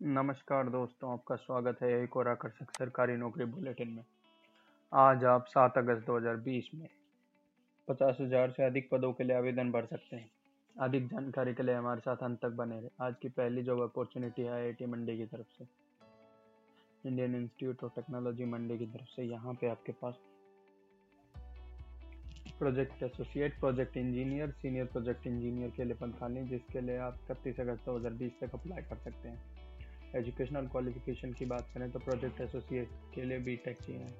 नमस्कार दोस्तों, आपका स्वागत है एक और आकर्षक सरकारी नौकरी बुलेटिन में। आज आप 7 अगस्त 2020 में पचास हज़ार से अधिक पदों के लिए आवेदन भर सकते हैं। अधिक जानकारी के लिए हमारे साथ अंत तक बने रहे। आज की पहली जॉब अपॉर्चुनिटी है आई मंडी की तरफ़ से। Indian Institute of Technology Mandi की तरफ़ से, यहाँ पे आपके पास। Project associate project engineer senior project engineer के लिए पद खाली जिसके लिए आप इकतीस अगस्त दो हज़ार बीस तक अप्लाई कर सकते हैं। एजुकेशनल क्वालिफिकेशन की बात करें तो प्रोजेक्ट एसोसिएट के लिए बी टेक चाहिए।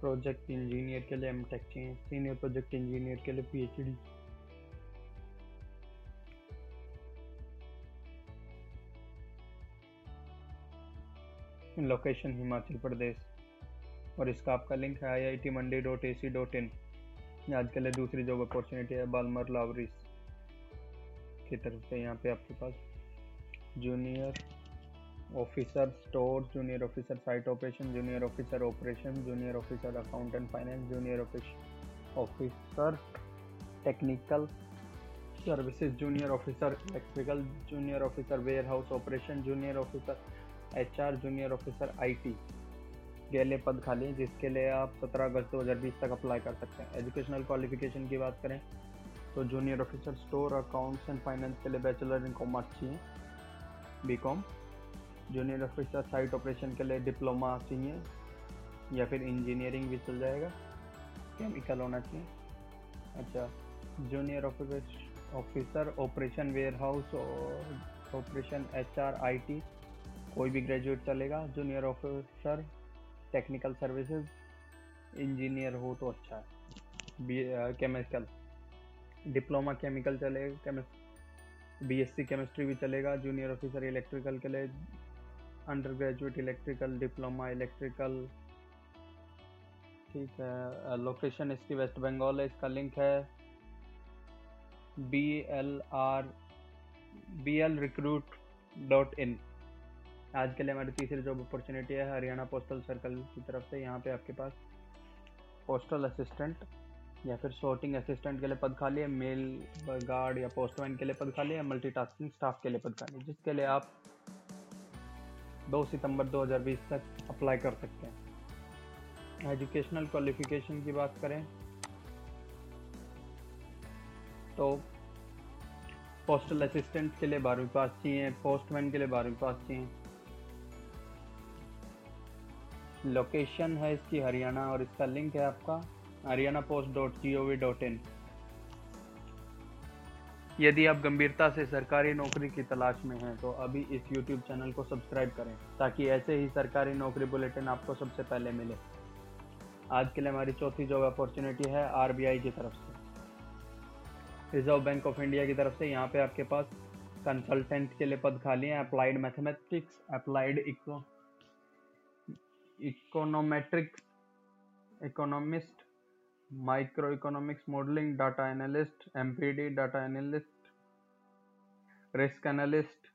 प्रोजेक्ट इंजीनियर के लिए एम टेक चाहिए। सीनियर प्रोजेक्ट इंजीनियर के लिए P H D location Himachal Pradesh. और इसका आपका लिंक है I I T Mandi dot A C dot in आज के लिए दूसरी जॉब अपॉर्चुनिटी है, बालमर लावरिस की तरफ़ से यहाँ पे आपके पास। Junior officer store junior officer site operation junior officer operation junior officer accountant finance junior officer technical services junior officer electrical junior officer warehouse operation junior officer H R junior officer I T गेले पद खाली हैं, जिसके लिए आप 17 अगस्त 2020 तक apply कर सकते हैं। एजुकेशनल क्वालिफिकेशन की बात करें तो junior officer store accounts and finance के लिए बैचलर इन कॉमर्स चाहिए। B com junior officer site operation के लिए डिप्लोमा चाहिए या फिर इंजीनियरिंग भी चल जाएगा। केमिकल होना चाहिए। अच्छा junior officer officer operation warehouse और operation H R I T कोई भी ग्रेजुएट चलेगा। Junior officer technical services engineer हो तो अच्छा है। बी केमिकल डिप्लोमा केमिकल चलेगा। बी एस सी केमिस्ट्री भी चलेगा जूनियर ऑफिसर इलेक्ट्रिकल के लिए under graduate electrical diploma electrical ठीक है। लोकेशन इसकी वेस्ट बंगाल है, इसका लिंक है। B L R B L recruit dot in आज के लिए हमारी तीसरी जॉब अपॉर्चुनिटी है, हरियाणा पोस्टल सर्कल की तरफ़ से, यहाँ पे आपके पास पोस्टल असिस्टेंट या फिर शॉर्टिंग असिस्टेंट के लिए पद खाली है मेल गार्ड या पोस्टमैन के लिए पद खाली है मल्टीटास्किंग स्टाफ के लिए पद खाली है जिसके लिए आप 2 सितंबर 2020 तक अप्लाई कर सकते हैं। एजुकेशनल क्वालिफिकेशन की बात करें तो पोस्टल असिस्टेंट के लिए बारहवीं पास चाहिए पोस्टमैन के लिए बारहवीं पास चाहिए। लोकेशन है इसकी हरियाणा और इसका लिंक है आपका। इन यदि आप गंभीरता से सरकारी नौकरी की तलाश में हैं तो अभी इस YouTube चैनल को सब्सक्राइब करें, ताकि ऐसे ही सरकारी नौकरी बुलेटिन आपको सबसे पहले मिले। आज के लिए हमारी चौथी जॉब अपॉर्चुनिटी है आरबीआई की तरफ़ से। रिज़र्व बैंक ऑफ़ इंडिया की तरफ़ से यहाँ पे आपके पास कंसल्टेंट के लिए पद खाली हैं applied mathematics applied eco econometrics economist micro economics modelling data analyst MPD data analyst risk analyst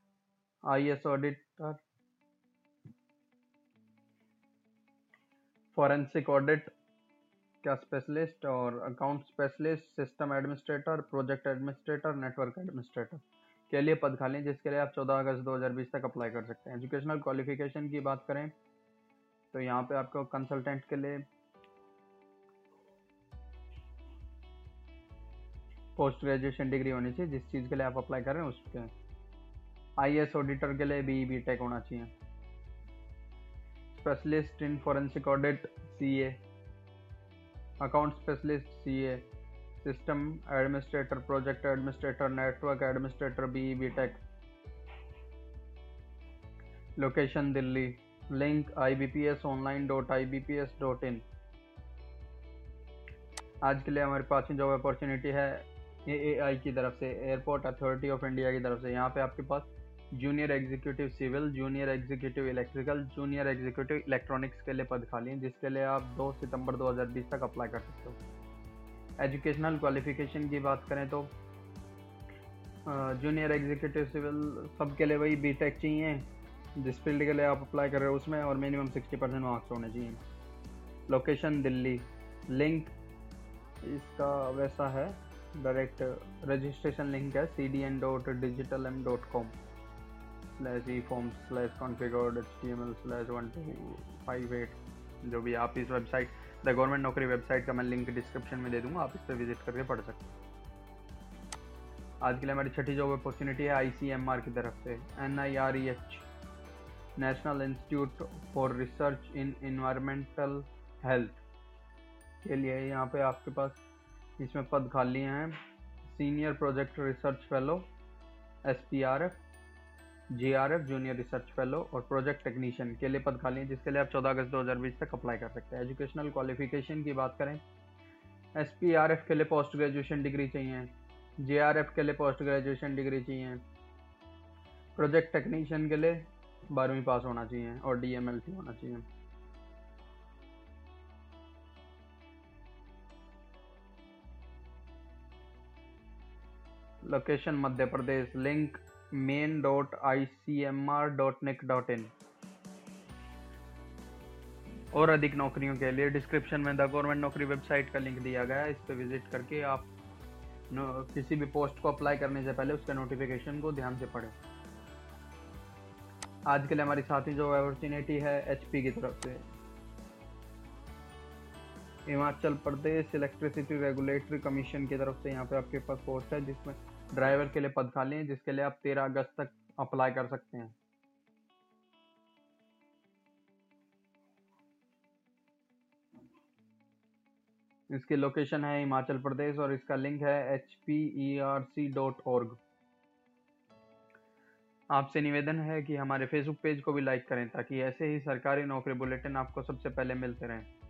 IS auditor forensic audit का स्पेशलिस्ट और account specialist system administrator project administrator network administrator के लिए पद खाली, जिसके लिए आप 14 अगस्त 2020 तक अप्लाई कर सकते हैं। एजुकेशनल क्वालिफिकेशन की बात करें तो यहाँ पे आपको कंसल्टेंट के लिए पोस्ट ग्रेजुएशन डिग्री होनी चाहिए, जिस चीज़ के लिए आप अप्लाई कर रहे हैं, उसके। आई एस ऑडिटर के लिए बी बी टेक होना चाहिए। Specialist in forensic audit C A account specialist C A system administrator project administrator network administrator B B tech location Delhi link I B P S online dot I B P S dot in आज के लिए हमारे पास job opportunity है ए ए आई की तरफ़ से airport authority of India की तरफ़ से, यहाँ पे आपके पास junior executive civil junior executive electrical junior executive electronics के लिए पद खाली हैं, जिसके लिए आप 2 सितंबर 2020 तक अप्लाई कर सकते हो। एजुकेशनल क्वालिफिकेशन की बात करें तो जूनियर एग्जीक्यूटिव सिविल सब के लिए वही बी टेक चाहिए, जिस फ़ील्ड के लिए आप अप्लाई कर रहे हो उसमें और मिनिमम सिक्सटी परसेंट मार्क्स होने चाहिए। लोकेशन दिल्ली लिंक इसका वैसा है। डायरेक्ट रजिस्ट्रेशन लिंक है C D N dot digital M configured H T M L slash one two five eight जो भी आप इस वेबसाइट द गवर्नमेंट नौकरी वेबसाइट का मैं लिंक डिस्क्रिप्शन में दे दूँगा, आप इस पर विज़िट करके पढ़ सकते हैं। आज के लिए हमारी छठी जॉब अपॉर्चुनिटी है आई सी एम आर की तरफ़ से N I R E H national institute for research in environmental health के लिए यहाँ पे आपके पास इसमें पद खाली हैं। Senior project research fellow S P R F J R F junior research fellow और प्रोजेक्ट टेक्नीशियन के लिए पद खाली हैं, जिसके लिए आप 14 अगस्त 2020 तक अप्लाई कर सकते हैं। एजुकेशनल क्वालिफिकेशन की बात करें एस पी आर एफ़ के लिए पोस्ट ग्रेजुएशन डिग्री चाहिए जे आर एफ़ के लिए पोस्ट ग्रेजुएशन डिग्री चाहिए प्रोजेक्ट टेक्नीशियन के लिए बारहवीं पास होना चाहिए और डी एम एल सी होना चाहिए। Location Madhya Pradesh link main dot I C M R dot nic dot in और अधिक नौकरियों के लिए डिस्क्रिप्शन में द गवर्नमेंट नौकरी वेबसाइट का लिंक दिया गया है, इस पर विज़िट करके आप किसी भी पोस्ट को अप्लाई करने से पहले उसके नोटिफिकेशन को ध्यान से पढ़ें। आज के लिए हमारी साथी जो अपॉर्चुनिटी है एचपी की तरफ़ से। Himachal Pradesh electricity regulatory commission की तरफ़ से यहाँ पे आपके पास पोस्ट है, जिसमें ड्राइवर के लिए पद खाली है, जिसके लिए आप तेरह अगस्त तक अप्लाई कर सकते हैं। इसकी लोकेशन है हिमाचल प्रदेश और इसका लिंक है H P E R C dot org आपसे निवेदन है कि हमारे फेसबुक पेज को भी लाइक करें, ताकि ऐसे ही सरकारी नौकरी बुलेटिन आपको सबसे पहले मिलते रहें।